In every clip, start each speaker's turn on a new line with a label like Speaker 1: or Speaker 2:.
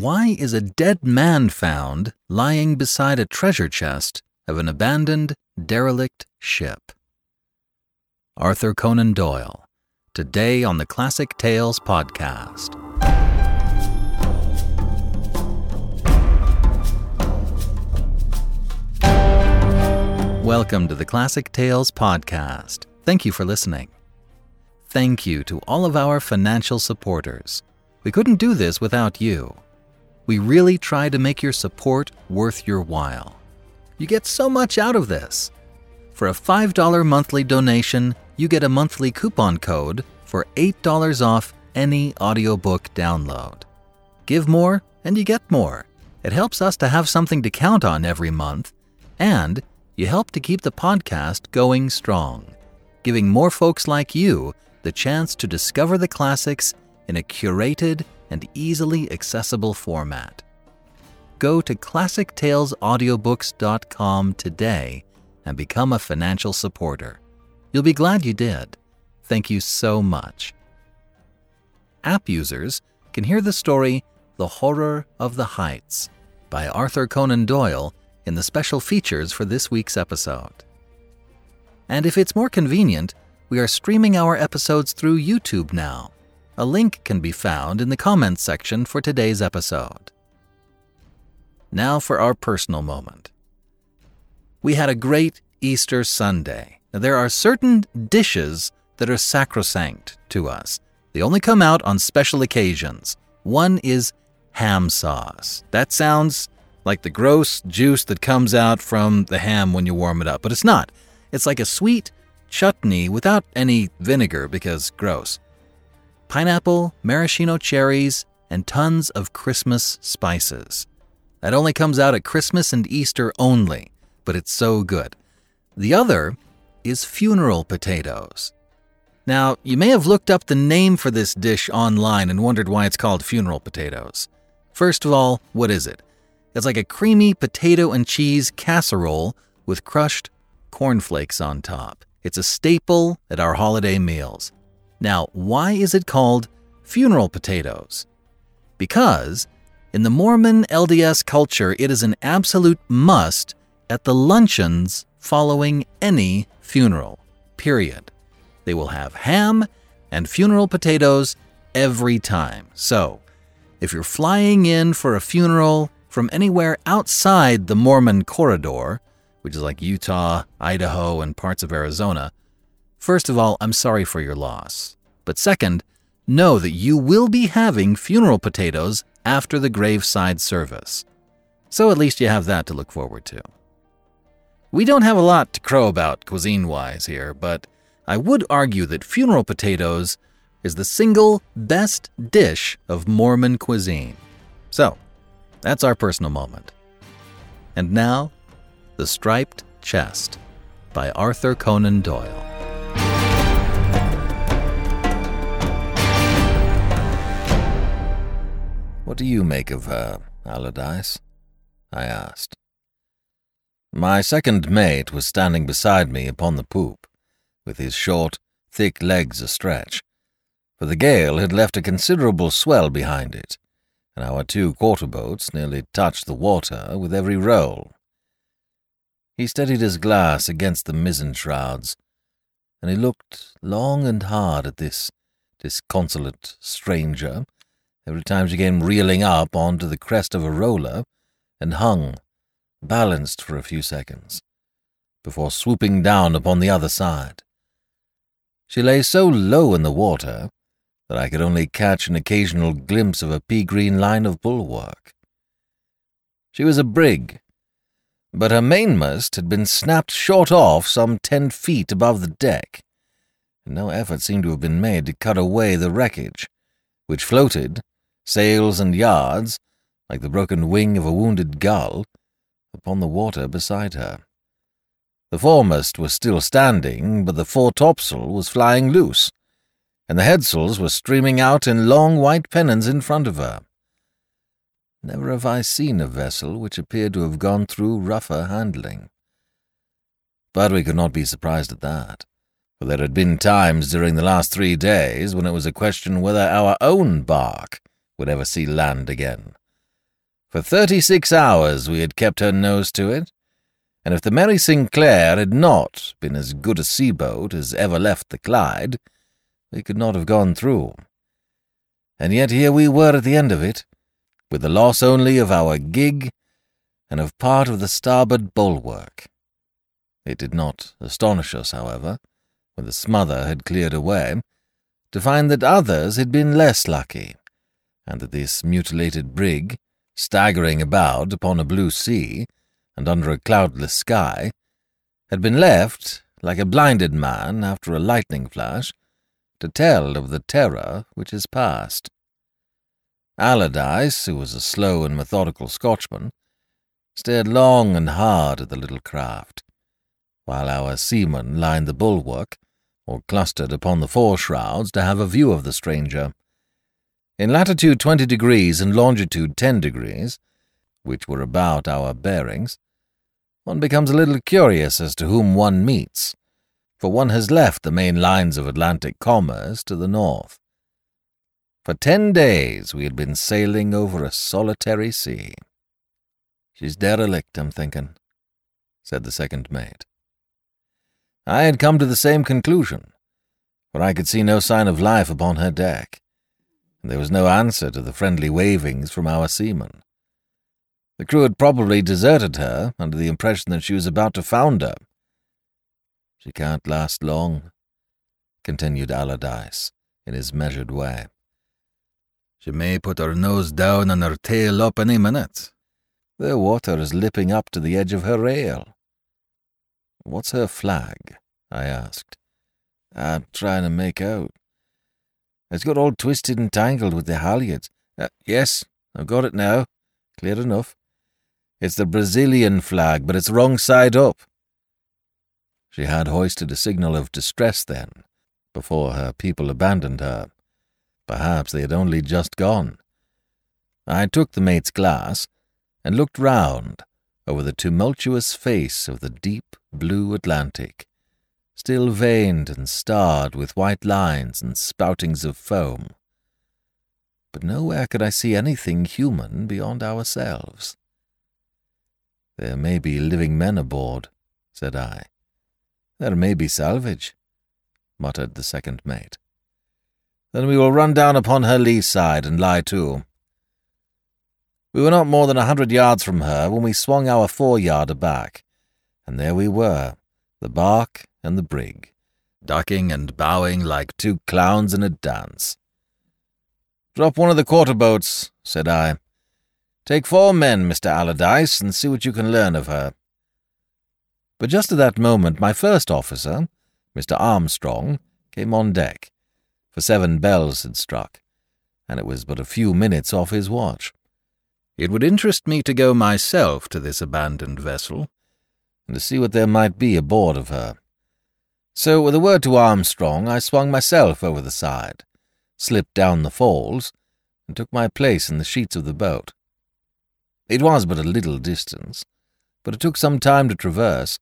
Speaker 1: Why is a dead man found lying beside a treasure chest of an abandoned, derelict ship? Arthur Conan Doyle, today on the Classic Tales Podcast. Welcome to the Classic Tales Podcast. Thank you for listening. Thank you to all of our financial supporters. We couldn't do this without you. We really try to make your support worth your while. You get so much out of this. For a $5 monthly donation, you get a monthly coupon code for $8 off any audiobook download. Give more and you get more. It helps us to have something to count on every month, and you help to keep the podcast going strong, giving more folks like you the chance to discover the classics in a curated and easily accessible format. Go to classictalesaudiobooks.com today and become a financial supporter. You'll be glad you did. Thank you so much. App users can hear the story The Horror of the Heights by Arthur Conan Doyle in the special features for this week's episode. And if it's more convenient, we are streaming our episodes through YouTube now. A link can be found in the comments section for today's episode. Now for our personal moment. We had a great Easter Sunday. Now, there are certain dishes that are sacrosanct to us. They only come out on special occasions. One is ham sauce. That sounds like the gross juice that comes out from the ham when you warm it up, but it's not. It's like a sweet, chutney without any vinegar because gross. Pineapple, maraschino cherries, and tons of Christmas spices. That only comes out at Christmas and Easter only, but it's so good. The other is funeral potatoes. Now, you may have looked up the name for this dish online and wondered why it's called funeral potatoes. First of all, what is it? It's like a creamy potato and cheese casserole with crushed cornflakes on top. It's a staple at our holiday meals. Now, why is it called funeral potatoes? Because in the Mormon LDS culture, it is an absolute must at the luncheons following any funeral, period. They will have ham and funeral potatoes every time. So, if you're flying in for a funeral from anywhere outside the Mormon corridor, which is like Utah, Idaho, and parts of Arizona, first of all, I'm sorry for your loss. But second, know that you will be having funeral potatoes after the graveside service. So at least you have that to look forward to. We don't have a lot to crow about cuisine wise here, but I would argue that funeral potatoes is the single best dish of Mormon cuisine. So, that's our personal moment. And now, the Striped Chest by Arthur Conan Doyle.
Speaker 2: What do you make of her, Allardyce? I asked. My second mate was standing beside me upon the poop, with his short, thick legs astretch, for the gale had left a considerable swell behind it, and our two quarter boats nearly touched the water with every roll. He steadied his glass against the mizzen shrouds, and he looked long and hard at this disconsolate stranger every time she came reeling up onto the crest of a roller and hung, balanced for a few seconds, before swooping down upon the other side. She lay so low in the water that I could only catch an occasional glimpse of a pea green line of bulwark. She was a brig, but her mainmast had been snapped short off some ten feet above the deck, and no effort seemed to have been made to cut away the wreckage, which floated, sails and yards, like the broken wing of a wounded gull, upon the water beside her. The foremast was still standing, but the foretopsail was flying loose, and the headsails were streaming out in long white pennons in front of her. Never have I seen a vessel which appeared to have gone through rougher handling. But we could not be surprised at that, for there had been times during the last three days when it was a question whether our own bark would ever see land again,
Speaker 1: For thirty six hours we had kept her nose to it, and if the Mary Sinclair had not been as good a sea boat as ever left the Clyde, we could not have gone through. And yet here we were at the end of it, with the loss only of our gig and of part of the starboard bulwark. It did not astonish us, however, when the smother had cleared away, to find that others had been less lucky, and that this mutilated brig, staggering about upon a blue sea, and under a cloudless sky, had been left, like a blinded man after a lightning flash, to tell of the terror which has passed. Allardyce, who was a slow and methodical Scotchman, stared long and hard at the little craft, while our seamen lined the bulwark or clustered upon the fore shrouds to have a view of the stranger. In latitude twenty degrees and longitude ten degrees, which were about our bearings, one becomes a little curious as to whom one meets, for one has left the main lines of Atlantic commerce to the north. For ten days we had been sailing over a solitary sea. She's derelict, I'm thinking, said the second mate. I had come to the same conclusion, for I could see no sign of life upon her deck, and there was no answer to the friendly wavings from our seamen. The crew had probably deserted her under the impression that she was about to founder. She can't last long, continued Allardyce in his measured way. She may put her nose down and her tail up any minute. The water is lipping up to the edge of her rail. What's her flag? I asked. I'm trying to make out. It's got all twisted and tangled with the halyards. Uh, yes, I've got it now. Clear enough. It's the Brazilian flag, but it's wrong side up. She had hoisted a signal of distress then, before her people abandoned her. Perhaps they had only just gone. I took the mate's glass and looked round over the tumultuous face of the deep blue Atlantic, still veined and starred with white lines and spoutings of foam. But nowhere could I see anything human beyond ourselves. There may be living men aboard, said I. There may be salvage, muttered the second mate. Then we will run down upon her lee side and lie to. We were not more than a hundred yards from her when we swung our fore-yard aback, and there we were, the bark and the brig, ducking and bowing like two clowns in a dance. Drop one of the quarter boats, said I. Take four men, Mr. Allardyce, and see what you can learn of her. But just at that moment my first officer, Mr. Armstrong, came on deck, for seven bells had struck, and it was but a few minutes off his watch. It would interest me to go myself to this abandoned vessel, and to see what there might be aboard of her. So, with a word to Armstrong, I swung myself over the side, slipped down the falls, and took my place in the sheets of the boat. It was but a little distance, but it took some time to traverse,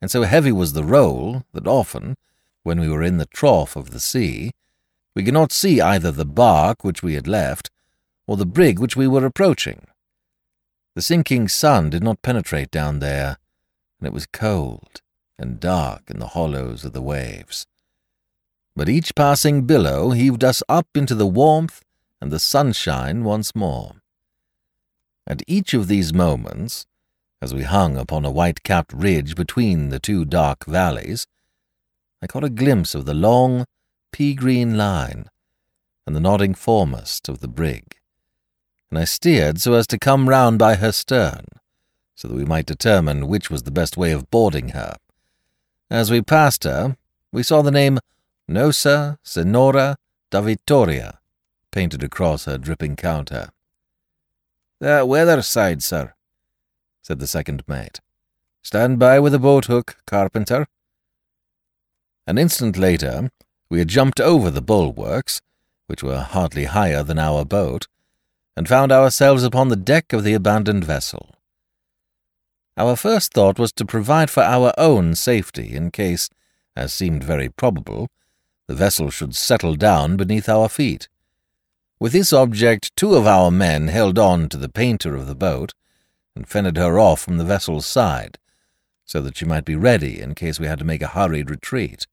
Speaker 1: and so heavy was the roll that often, when we were in the trough of the sea, we could not see either the bark which we had left or the brig which we were approaching. The sinking sun did not penetrate down there, and it was cold and dark in the hollows of the waves. But each passing billow heaved us up into the warmth and the sunshine once more. At each of these moments, as we hung upon a white-capped ridge between the two dark valleys, I caught a glimpse of the long, pea-green line and the nodding foremast of the brig, and I steered so as to come round by her stern, so that we might determine which was the best way of boarding her. As we passed her, we saw the name Nossa Senhora da Vittoria painted across her dripping counter.
Speaker 3: The weather side, sir, said the second mate.
Speaker 1: Stand by with the boat hook, carpenter. An instant later, we had jumped over the bulwarks, which were hardly higher than our boat, and found ourselves upon the deck of the abandoned vessel. Our first thought was to provide for our own safety in case, as seemed very probable, the vessel should settle down beneath our feet. With this object, two of our men held on to the painter of the boat and fended her off from the vessel's side, so that she might be ready in case we had to make a hurried retreat.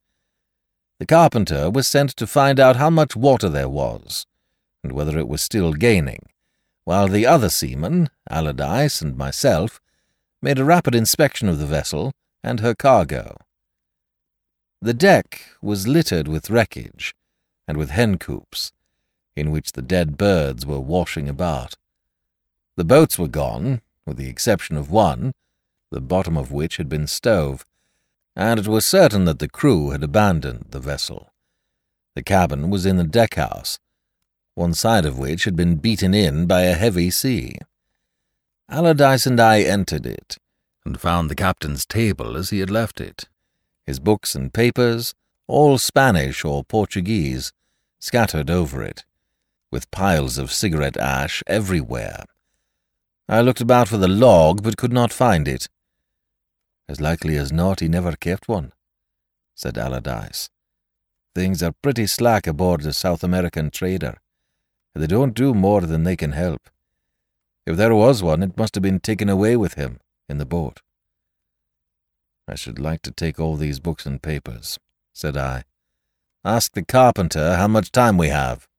Speaker 1: The carpenter was sent to find out how much water there was, and whether it was still gaining, while the other seamen, Allardyce and myself, made a rapid inspection of the vessel and her cargo. The deck was littered with wreckage and with hen coops, in which the dead birds were washing about. The boats were gone, with the exception of one, the bottom of which had been stove, and it was certain that the crew had abandoned the vessel. The cabin was in the deckhouse, one side of which had been beaten in by a heavy sea. Allardyce and I entered it, and found the captain's table as he had left it, his books and papers, all Spanish or Portuguese, scattered over it, with piles of cigarette ash everywhere. I looked about for the log, but could not find it. As likely as not, he never kept one, said Allardyce. Things are pretty slack aboard a South American trader. They don't do more than they can help. If there was one, it must have been taken away with him in the boat. I should like to take all these books and papers, said I. Ask the carpenter how much time we have.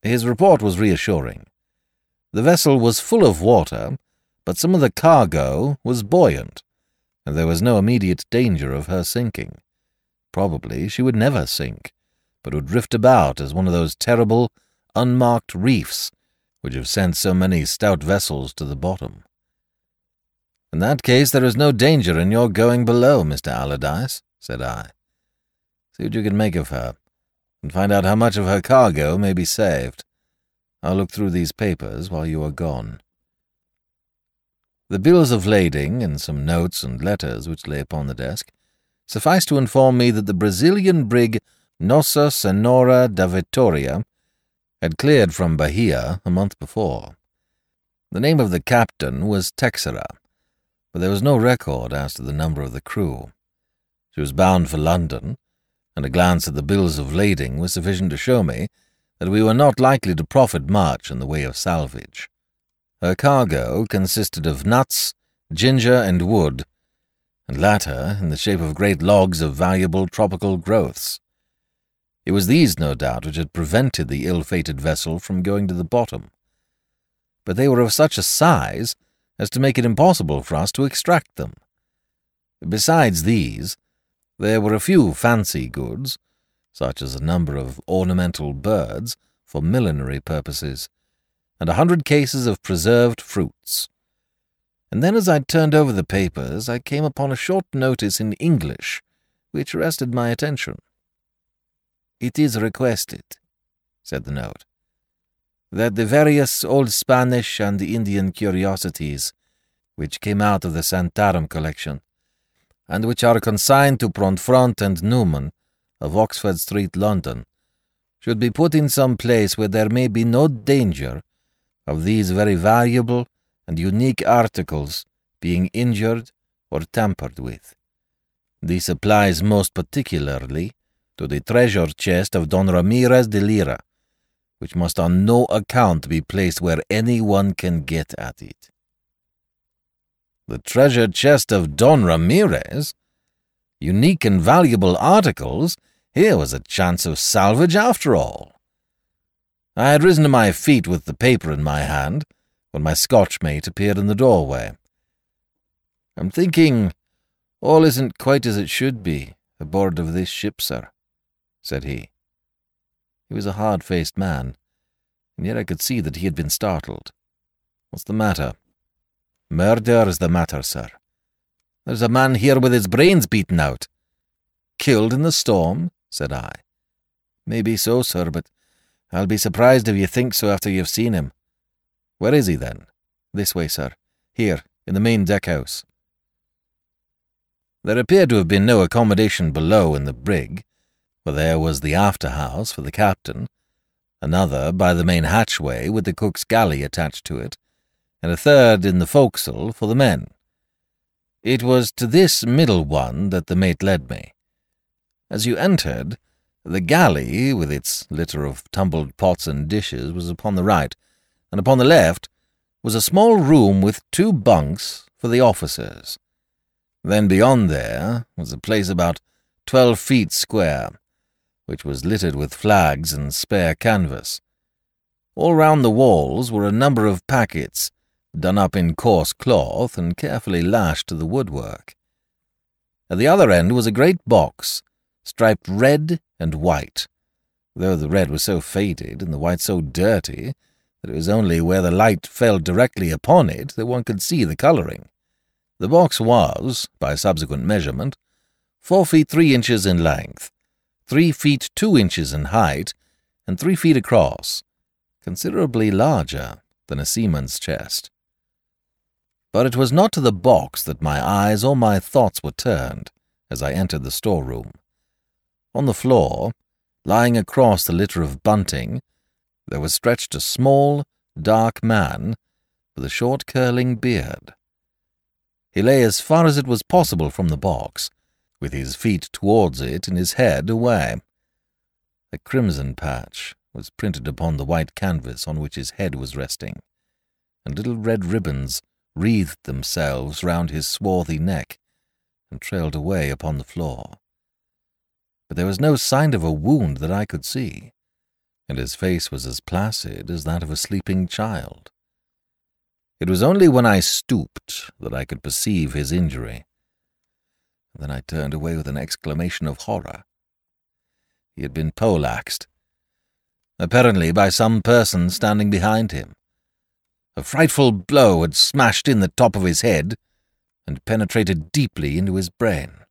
Speaker 1: His report was reassuring. The vessel was full of water, but some of the cargo was buoyant, and there was no immediate danger of her sinking. Probably she would never sink, but would drift about as one of those terrible, unmarked reefs which have sent so many stout vessels to the bottom. In that case, there is no danger in your going below, Mr. Allardyce, said I. See what you can make of her, and find out how much of her cargo may be saved. I'll look through these papers while you are gone. The bills of lading and some notes and letters which lay upon the desk suffice to inform me that the Brazilian brig Nossa Senhora da Vitória had cleared from Bahia a month before. The name of the captain was Texeira, but there was no record as to the number of the crew. She was bound for London, and a glance at the bills of lading was sufficient to show me that we were not likely to profit much in the way of salvage. Her cargo consisted of nuts, ginger, and wood, and latter in the shape of great logs of valuable tropical growths. It was these, no doubt, which had prevented the ill-fated vessel from going to the bottom. But they were of such a size as to make it impossible for us to extract them. Besides these, there were a few fancy goods, such as a number of ornamental birds for millinery purposes, and a hundred cases of preserved fruits. And then as I turned over the papers, I came upon a short notice in English, which arrested my attention. It is requested, said the note, that the various old Spanish and Indian curiosities, which came out of the Santarem collection, and which are consigned to Pontefract and Newman of Oxford Street, London, should be put in some place where there may be no danger of these very valuable and unique articles being injured or tampered with. This applies most particularly to the treasure chest of Don Ramirez de Lira, which must on no account be placed where any one can get at it. The treasure chest of Don Ramirez? Unique and valuable articles? Here was a chance of salvage after all. I had risen to my feet with the paper in my hand when my Scotch mate appeared in the doorway. I'm thinking all isn't quite as it should be aboard of this ship, sir, said he. He was a hard-faced man, and yet I could see that he had been startled. What's the matter? Murder is the matter, sir. There's a man here with his brains beaten out. Killed in the storm? said I. Maybe so, sir, but I'll be surprised if you think so after you've seen him. Where is he, then? This way, sir. Here, in the main deck house. There appeared to have been no accommodation below in the brig, for there was the after house for the captain, another by the main hatchway with the cook's galley attached to it, and a third in the forecastle for the men. It was to this middle one that the mate led me. As you entered, The galley, with its litter of tumbled pots and dishes, was upon the right, and upon the left was a small room with two bunks for the officers. Then beyond there was a place about twelve feet square, which was littered with flags and spare canvas. All round the walls were a number of packets, done up in coarse cloth and carefully lashed to the woodwork. At the other end was a great box, striped red and white, though the red was so faded and the white so dirty that it was only where the light fell directly upon it that one could see the colouring. The box was, by subsequent measurement, four feet three inches in length, three feet two inches in height, and three feet across, considerably larger than a seaman's chest. But it was not to the box that my eyes or my thoughts were turned as I entered the storeroom. On the floor, lying across the litter of bunting, there was stretched a small, dark man with a short curling beard. He lay as far as it was possible from the box, with his feet towards it and his head away. A crimson patch was printed upon the white canvas on which his head was resting, and little red ribbons wreathed themselves round his swarthy neck and trailed away upon the floor. But there was no sign of a wound that I could see, and his face was as placid as that of a sleeping child. It was only when I stooped that I could perceive his injury. Then I turned away with an exclamation of horror. He had been poleaxed, apparently by some person standing behind him. A frightful blow had smashed in the top of his head and penetrated deeply into his brain.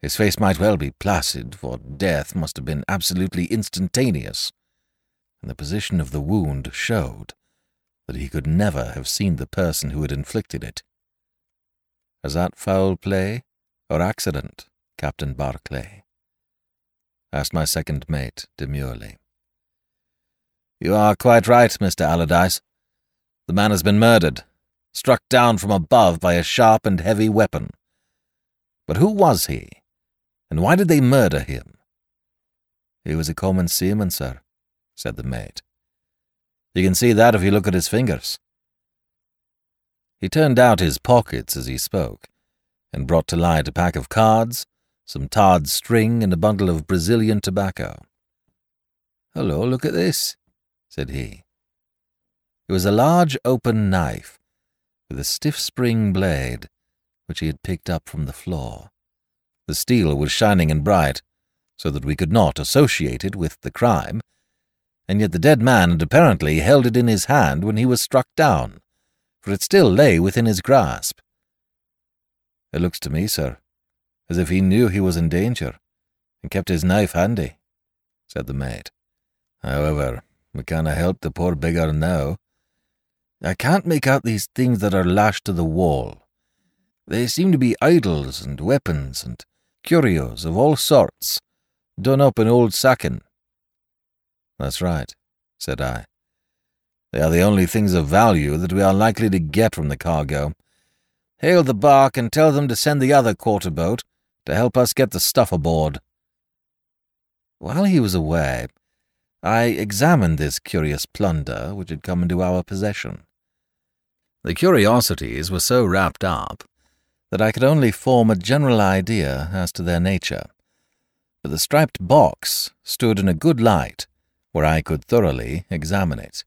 Speaker 1: His face might well be placid, for death must have been absolutely instantaneous, and the position of the wound showed that he could never have seen the person who had inflicted it. Was that foul play or accident, Captain Barclay? asked my second mate demurely. You are quite right, Mr. Allardyce. The man has been murdered, struck down from above by a sharp and heavy weapon. But who was he, and why did they murder him? He was a common seaman, sir, said the mate. You can see that if you look at his fingers. He turned out his pockets as he spoke, and brought to light a pack of cards, some tarred string, and a bundle of Brazilian tobacco. Hello, look at this, said he. It was a large open knife, with a stiff spring blade, which he had picked up from the floor. The steel was shining and bright, so that we could not associate it with the crime, and yet the dead man had apparently held it in his hand when he was struck down, for it still lay within his grasp. It looks to me, sir, as if he knew he was in danger, and kept his knife handy, said the mate. However, we canna help the poor beggar now. I can't make out these things that are lashed to the wall. They seem to be idols and weapons and curios of all sorts, done up in old sacking. That's right, said I. They are the only things of value that we are likely to get from the cargo. Hail the bark and tell them to send the other quarter boat to help us get the stuff aboard. While he was away, I examined this curious plunder which had come into our possession. The curiosities were so wrapped up that I could only form a general idea as to their nature, but the striped box stood in a good light where I could thoroughly examine it.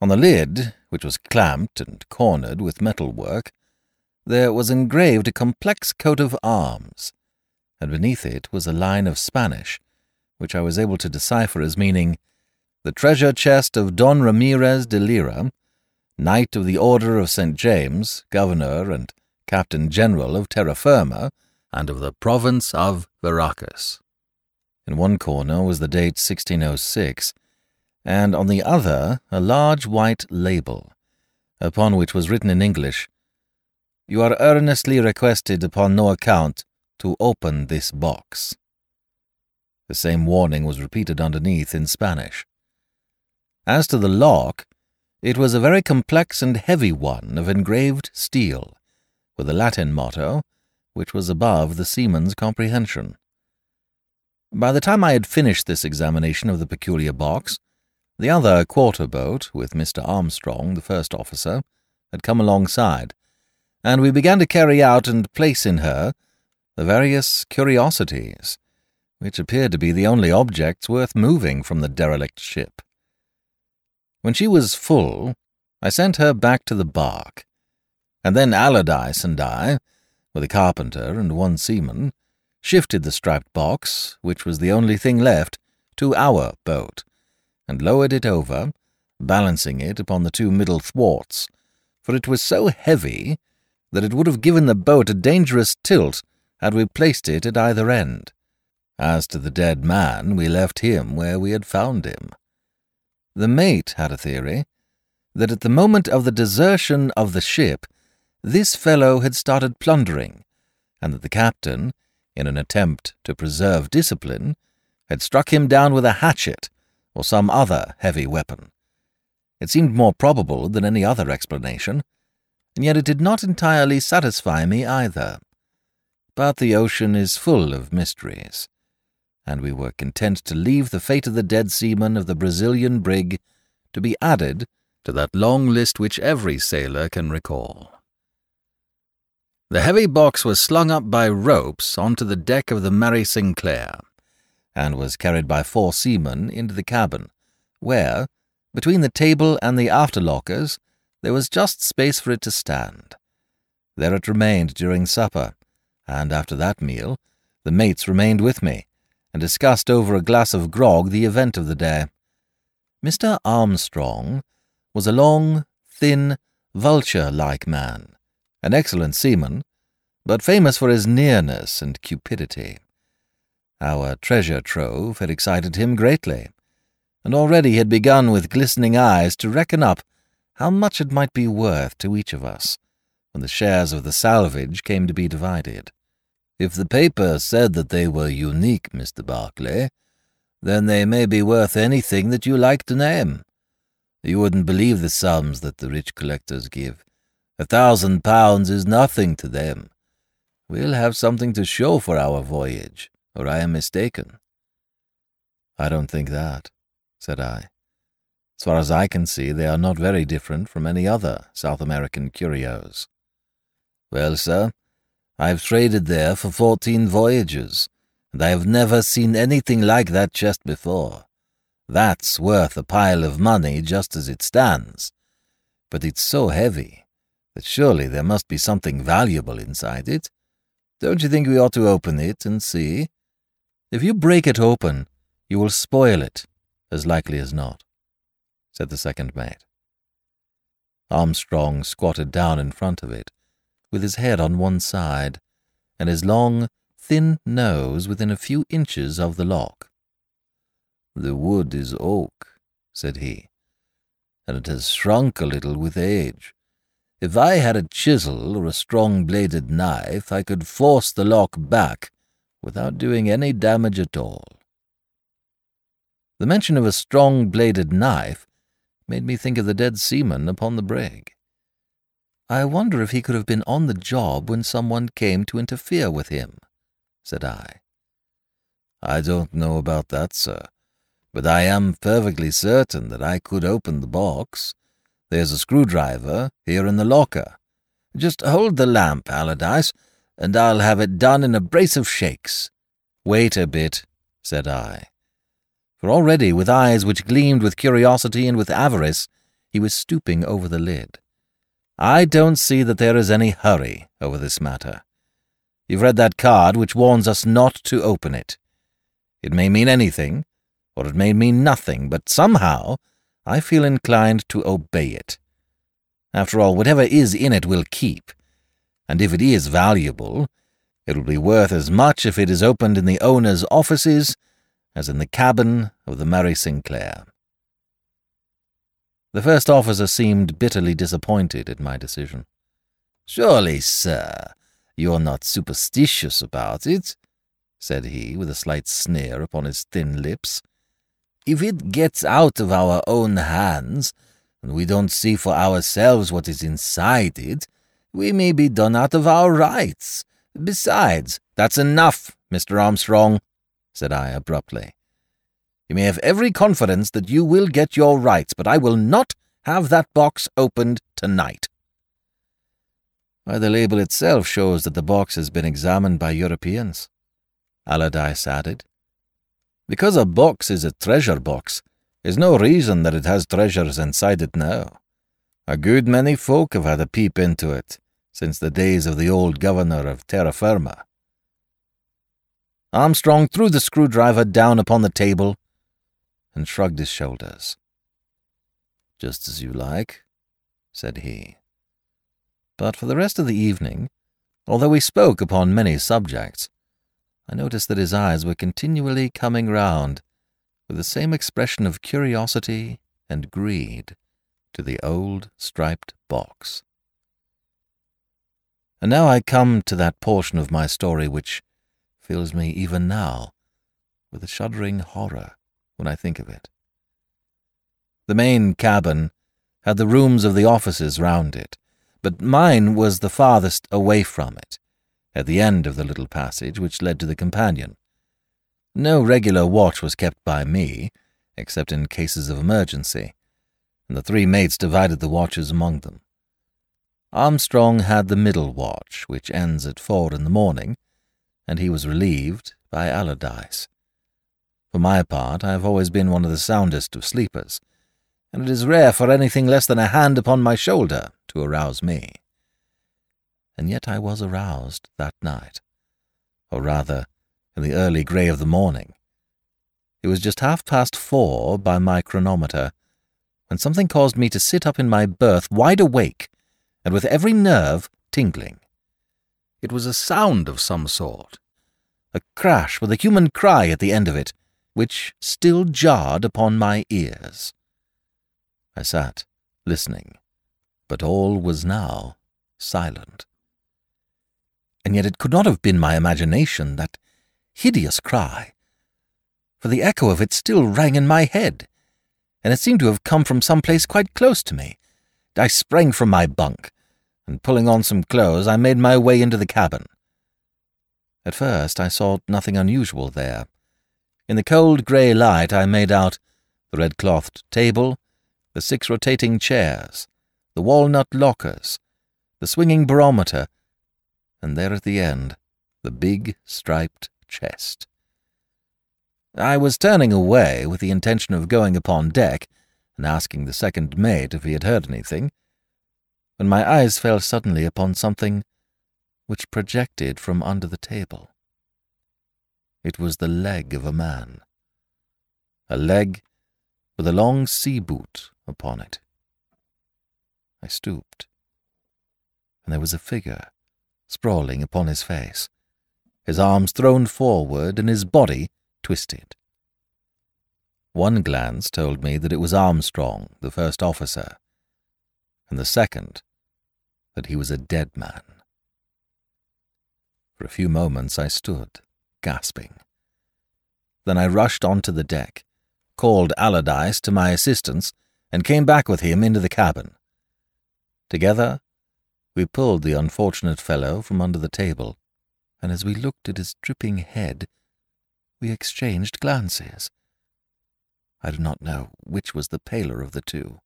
Speaker 1: On the lid, which was clamped and cornered with metalwork, there was engraved a complex coat of arms, and beneath it was a line of Spanish, which I was able to decipher as meaning the treasure chest of Don Ramirez de Lira, Knight of the Order of St. James, Governor and Captain General of Terra Firma, and of the province of Veracruz. In one corner was the date 1606, and on the other a large white label, upon which was written in English, You are earnestly requested upon no account to open this box. The same warning was repeated underneath in Spanish. As to the lock, it was a very complex and heavy one of engraved steel, with a Latin motto, which was above the seaman's comprehension. By the time I had finished this examination of the peculiar box, the other quarter boat, with Mr. Armstrong, the first officer, had come alongside, and we began to carry out and place in her the various curiosities, which appeared to be the only objects worth moving from the derelict ship. When she was full, I sent her back to the bark, and then Allardyce and I, with a carpenter and one seaman, shifted the striped box, which was the only thing left, to our boat, and lowered it over, balancing it upon the two middle thwarts, for it was so heavy that it would have given the boat a dangerous tilt had we placed it at either end. As to the dead man, we left him where we had found him. The mate had a theory that at the moment of the desertion of the ship, this fellow had started plundering, and that the captain, in an attempt to preserve discipline, had struck him down with a hatchet or some other heavy weapon. It seemed more probable than any other explanation, and yet it did not entirely satisfy me either. But the ocean is full of mysteries, and we were content to leave the fate of the dead seamen of the Brazilian brig to be added to that long list which every sailor can recall. The heavy box was slung up by ropes onto the deck of the Mary Sinclair, and was carried by four seamen into the cabin, where, between the table and the after lockers, there was just space for it to stand. There it remained during supper, and after that meal, the mates remained with me, and discussed over a glass of grog the event of the day. Mr. Armstrong was a long, thin, vulture-like man, an excellent seaman, but famous for his nearness and cupidity. Our treasure trove had excited him greatly, and already had begun with glistening eyes to reckon up how much it might be worth to each of us when the shares of the salvage came to be divided. If the paper said that they were unique, Mr. Barclay, then they may be worth anything that you like to name. You wouldn't believe the sums that the rich collectors give. A thousand pounds is nothing to them. We'll have something to show for our voyage, or I am mistaken. I don't think that, said I. As far as I can see, they are not very different from any other South American curios. Well, sir, I've traded there for fourteen voyages, and I have never seen anything like that chest before. That's worth a pile of money just as it stands. But it's so heavy that surely there must be something valuable inside it. Don't you think we ought to open it and see? If you break it open, you will spoil it, as likely as not said the second mate. Armstrong squatted down in front of it, with his head on one side, and his long, thin nose within a few inches of the lock. The wood is oak, said he, and it has shrunk a little with age. If I had a chisel or a strong-bladed knife, I could force the lock back without doing any damage at all. The mention of a strong-bladed knife made me think of the dead seaman upon the brig. I wonder if he could have been on the job when someone came to interfere with him, said I. I don't know about that, sir, but I am perfectly certain that I could open the box. There's a screwdriver here in the locker. Just hold the lamp, Allardyce, and I'll have it done in a brace of shakes. Wait a bit, said I for already, with eyes which gleamed with curiosity and with avarice, he was stooping over the lid. I don't see that there is any hurry over this matter. You've read that card which warns us not to open it. It may mean anything, or it may mean nothing, but somehow I feel inclined to obey it. After all, whatever is in it will keep, and if it is valuable, it will be worth as much if it is opened in the owner's offices as in the cabin of the Mary Sinclair. The first officer seemed bitterly disappointed at my decision. Surely, sir, you're not superstitious about it, said he, with a slight sneer upon his thin lips. If it gets out of our own hands, and we don't see for ourselves what is inside it, we may be done out of our rights. Besides, that's enough, Mr. Armstrong, said I abruptly. You may have every confidence that you will get your rights, but I will not have that box opened tonight. Why, the label itself shows that the box has been examined by Europeans, Allardyce added. Because a box is a treasure box, is no reason that it has treasures inside it now. A good many folk have had a peep into it since the days of the old governor of terra firma. Armstrong threw the screwdriver down upon the table and shrugged his shoulders. Just as you like, said he. But for the rest of the evening, although we spoke upon many subjects, I noticed that his eyes were continually coming round with the same expression of curiosity and greed to the old striped box. And now I come to that portion of my story which fills me even now with a shuddering horror when I think of it. The main cabin had the rooms of the officers round it, but mine was the farthest away from it, at the end of the little passage which led to the companion. No regular watch was kept by me, except in cases of emergency, and the three mates divided the watches among them. Armstrong had the middle watch, which ends at four in the morning, and he was relieved by Allardyce. For my part, I have always been one of the soundest of sleepers, and it is rare for anything less than a hand upon my shoulder to arouse me. And yet I was aroused that night, or rather, in the early grey of the morning. It was just half past four by my chronometer, when something caused me to sit up in my berth wide awake, and with every nerve tingling. It was a sound of some sort, a crash with a human cry at the end of it, which still jarred upon my ears. I sat, listening, but all was now silent. And yet it could not have been my imagination, that hideous cry, for the echo of it still rang in my head, and it seemed to have come from some place quite close to me. I sprang from my bunk, and pulling on some clothes, I made my way into the cabin. At first I saw nothing unusual there. In the cold grey light I made out the red-clothed table, the six rotating chairs, the walnut lockers, the swinging barometer, and there at the end, the big striped chest. I was turning away with the intention of going upon deck and asking the second mate if he had heard anything, when my eyes fell suddenly upon something which projected from under the table. It was the leg of a man. A leg with a long sea boot upon it. I stooped, and there was a figure sprawling upon his face, his arms thrown forward and his body twisted. One glance told me that it was Armstrong, the first officer, and the second that he was a dead man. For a few moments I stood, gasping. Then I rushed onto the deck, called Allardyce to my assistance, and came back with him into the cabin. Together, we pulled the unfortunate fellow from under the table, and as we looked at his dripping head, we exchanged glances. I do not know which was the paler of the two.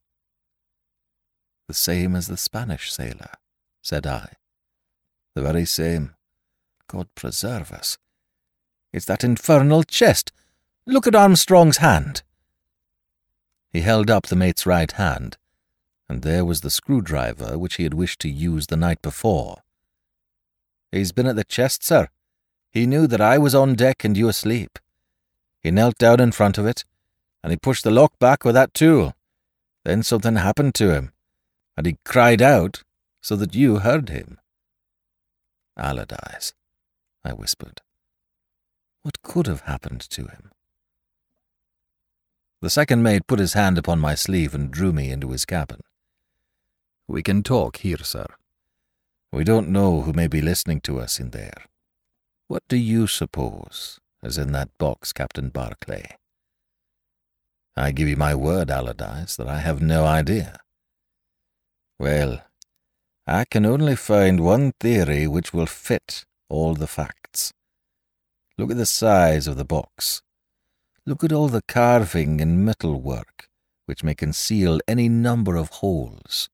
Speaker 1: The same as the Spanish sailor, said I. The very same. God preserve us. It's that infernal chest. Look at Armstrong's hand. He held up the mate's right hand, and there was the screwdriver which he had wished to use the night before. He's been at the chest, sir. He knew that I was on deck and you asleep. He knelt down in front of it, and he pushed the lock back with that tool. Then something happened to him, and he cried out so that you heard him. Allardyce, I whispered. What could have happened to him? The second mate put his hand upon my sleeve and drew me into his cabin. We can talk here, sir. We don't know who may be listening to us in there. What do you suppose is in that box, Captain Barclay? I give you my word, Allardyce, that I have no idea. Well, I can only find one theory which will fit all the facts. Look at the size of the box. Look at all the carving and metal work, which may conceal any number of holes.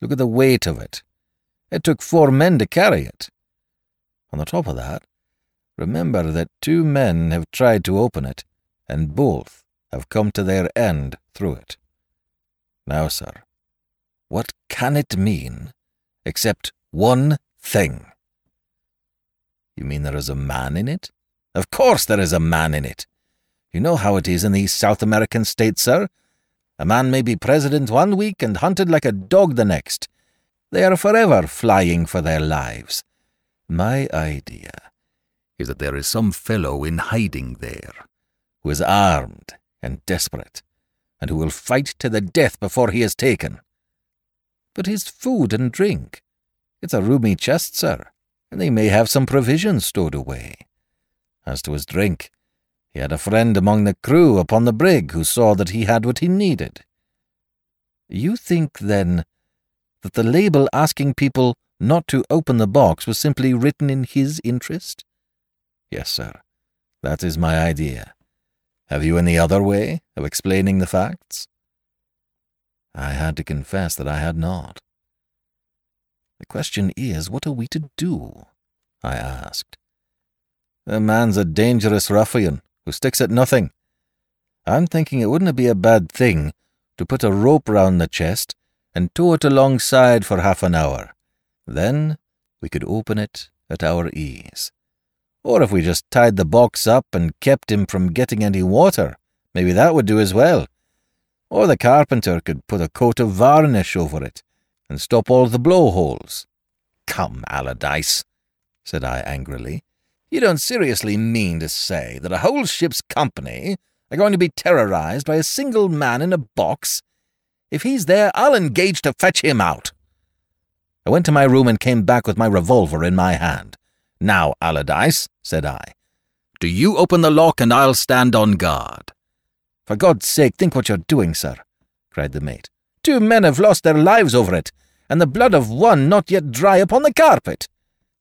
Speaker 1: Look at the weight of it. It took four men to carry it. On the top of that, remember that two men have tried to open it, and both have come to their end through it. Now, sir, what can it mean except one thing? You mean there is a man in it? Of course there is a man in it. You know how it is in these South American states, sir. A man may be president one week and hunted like a dog the next. They are forever flying for their lives. My idea is that there is some fellow in hiding there who is armed and desperate, and who will fight to the death before he is taken. But his food and drink. It's a roomy chest, sir, and they may have some provisions stowed away. As to his drink, he had a friend among the crew upon the brig who saw that he had what he needed. You think, then, that the label asking people not to open the box was simply written in his interest? Yes, sir. That is my idea. Have you any other way of explaining the facts? I had to confess that I had not. The question is, what are we to do? I asked. The man's a dangerous ruffian who sticks at nothing. I'm thinking it wouldn't be a bad thing to put a rope round the chest and tow it alongside for half an hour. Then we could open it at our ease. Or if we just tied the box up and kept him from getting any water, maybe that would do as well. Or the carpenter could put a coat of varnish over it and stop all the blowholes. Come, Allardyce, said I angrily. You don't seriously mean to say that a whole ship's company are going to be terrorized by a single man in a box? If he's there, I'll engage to fetch him out. I went to my room and came back with my revolver in my hand. Now, Allardyce, said I, do you open the lock and I'll stand on guard. For God's sake, think what you're doing, sir, cried the mate. Two men have lost their lives over it, and the blood of one not yet dry upon the carpet.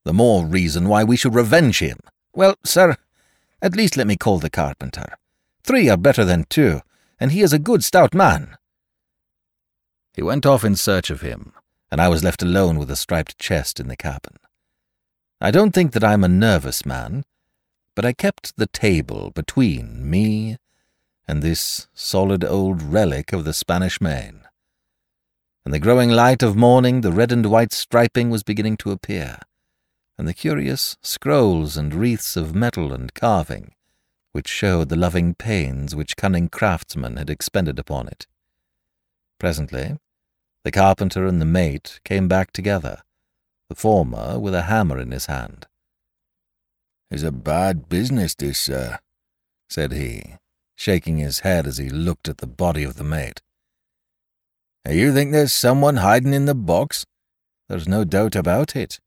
Speaker 1: The more reason why we should revenge him. Well, sir, at least let me call the carpenter. Three are better than two, and he is a good stout man. He went off in search of him, and I was left alone with the striped chest in the cabin. I don't think that I'm a nervous man, but I kept the table between me and this solid old relic of the Spanish Main. In the growing light of morning, the red and white striping was beginning to appear and the curious scrolls and wreaths of metal and carving, which showed the loving pains which cunning craftsmen had expended upon it. Presently, the carpenter and the mate came back together, the former with a hammer in his hand.
Speaker 3: It's a bad business, this, sir, said he, shaking his head as he looked at the body of the mate. You think there's someone hiding in the box?
Speaker 1: There's no doubt about it,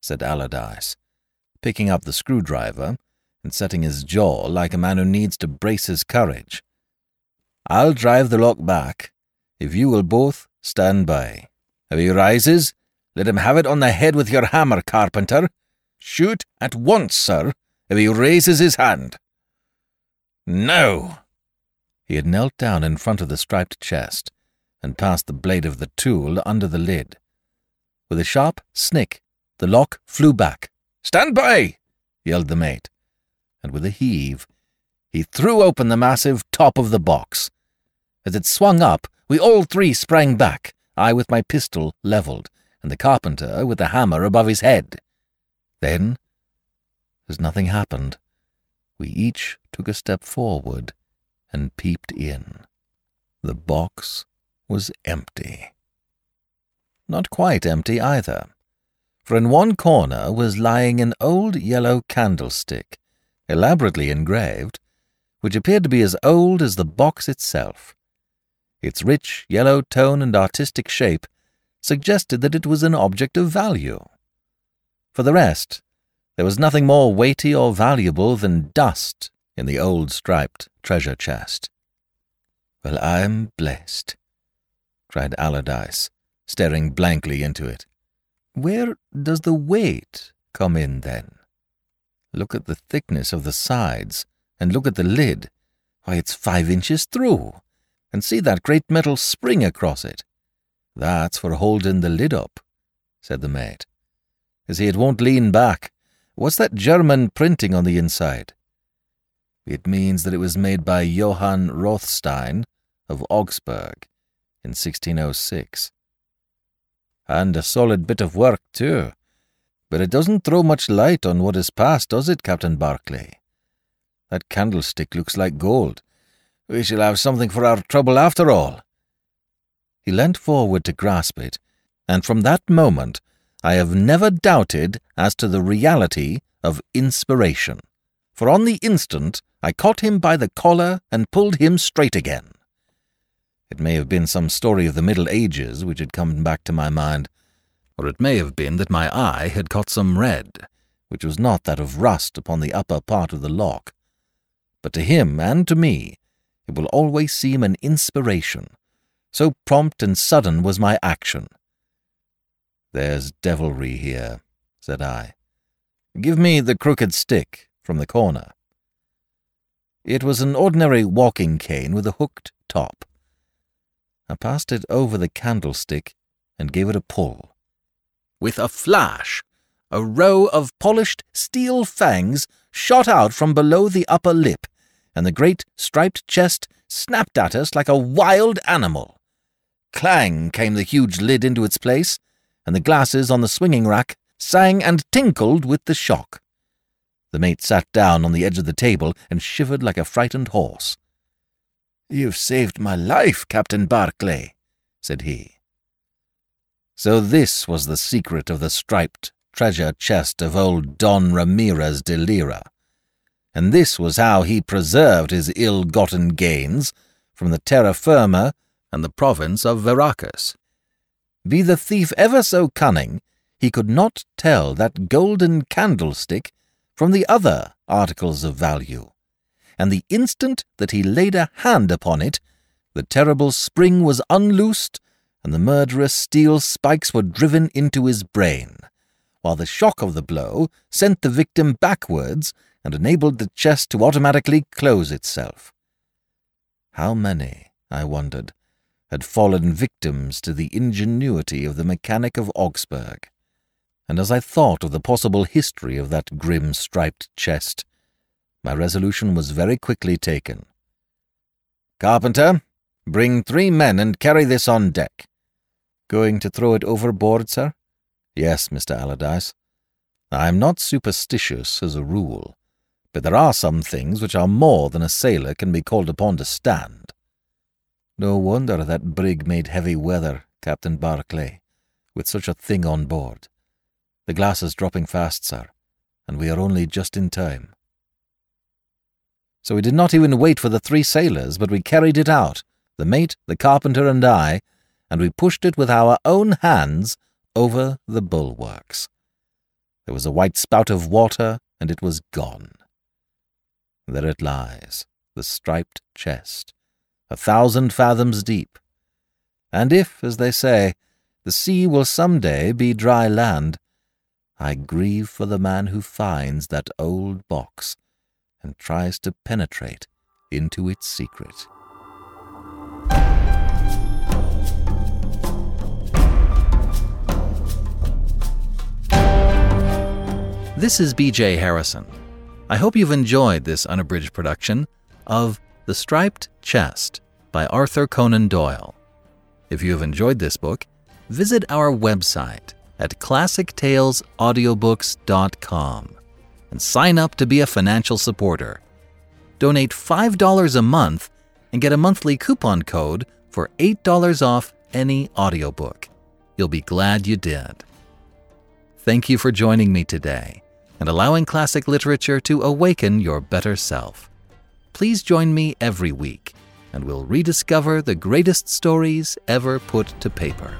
Speaker 1: said Allardyce, picking up the screwdriver and setting his jaw like a man who needs to brace his courage. I'll drive the lock back, if you will both stand by. If he rises, let him have it on the head with your hammer, carpenter. Shoot at once, sir, if he raises his hand. No! He had knelt down in front of the striped chest and passed the blade of the tool under the lid. With a sharp snick, the lock flew back. Stand by! yelled the mate, and with a heave, he threw open the massive top of the box. As it swung up, we all three sprang back, I with my pistol levelled, and the carpenter with the hammer above his head. Then, as nothing happened, we each took a step forward and peeped in. The box was empty. Not quite empty either for in one corner was lying an old yellow candlestick, elaborately engraved, which appeared to be as old as the box itself. Its rich yellow tone and artistic shape suggested that it was an object of value. For the rest, there was nothing more weighty or valuable than dust in the old striped treasure chest. Well, I'm blessed, cried Allardyce, staring blankly into it. Where does the weight come in then? Look at the thickness of the sides, and look at the lid. Why, it's five inches through. And see that great metal spring across it. That's for holding the lid up, said the mate. See, it won't lean back. What's that German printing on the inside? It means that it was made by Johann Rothstein of Augsburg in 1606. And a solid bit of work, too. But it doesn't throw much light on what has passed, does it, Captain Barclay? That candlestick looks like gold. We shall have something for our trouble after all. He leant forward to grasp it, and from that moment I have never doubted as to the reality of inspiration, for on the instant I caught him by the collar and pulled him straight again. It may have been some story of the Middle Ages which had come back to my mind, or it may have been that my eye had caught some red, which was not that of rust upon the upper part of the lock. But to him and to me, it will always seem an inspiration. So prompt and sudden was my action. There's devilry here, said I. Give me the crooked stick from the corner. It was an ordinary walking cane with a hooked top. I passed it over the candlestick and gave it a pull. With a flash, a row of polished steel fangs shot out from below the upper lip, and the great striped chest snapped at us like a wild animal. Clang came the huge lid into its place, and the glasses on the swinging rack sang and tinkled with the shock. The mate sat down on the edge of the table and shivered like a frightened horse. You've saved my life, Captain Barclay, said he. So this was the secret of the striped treasure chest of old Don Ramirez di Leyra. And this was how he preserved his ill-gotten gains from the terra firma and the province of Veracruz. Be the thief ever so cunning, he could not tell that golden candlestick from the other articles of value. And the instant that he laid a hand upon it, the terrible spring was unloosed and the murderous steel spikes were driven into his brain, while the shock of the blow sent the victim backwards and enabled the chest to automatically close itself. How many, I wondered, had fallen victims to the ingenuity of the mechanic of Augsburg? And as I thought of the possible history of that grim striped chest, my resolution was very quickly taken. Carpenter, bring three men and carry this on deck. Going to throw it overboard, sir? Yes, Mr. Allardyce. I am not superstitious as a rule, but there are some things which are more than a sailor can be called upon to stand. No wonder that brig made heavy weather, Captain Barclay, with such a thing on board. The glass is dropping fast, sir, and we are only just in time. So we did not even wait for the three sailors, but we carried it out, the mate, the carpenter, and I, and we pushed it with our own hands over the bulwarks. There was a white spout of water, and it was gone. There it lies, the striped chest, a thousand fathoms deep. And if, as they say, the sea will some day be dry land, I grieve for the man who finds that old box and tries to penetrate into its secret.
Speaker 4: This is BJ Harrison. I hope you've enjoyed this unabridged production of The Striped Chest by Arthur Conan Doyle. If you have enjoyed this book, visit our website at classictalesaudiobooks.com and sign up to be a financial supporter. Donate $5 a month and get a monthly coupon code for $8 off any audiobook. You'll be glad you did. Thank you for joining me today and allowing classic literature to awaken your better self. Please join me every week, and we'll rediscover the greatest stories ever put to paper.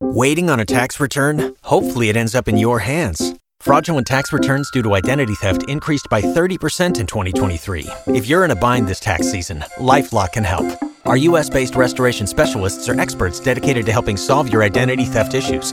Speaker 5: Waiting on a tax return? Hopefully, it ends up in your hands. Fraudulent tax returns due to identity theft increased by 30% in 2023. If you're in a bind this tax season, LifeLock can help. Our U.S. based restoration specialists are experts dedicated to helping solve your identity theft issues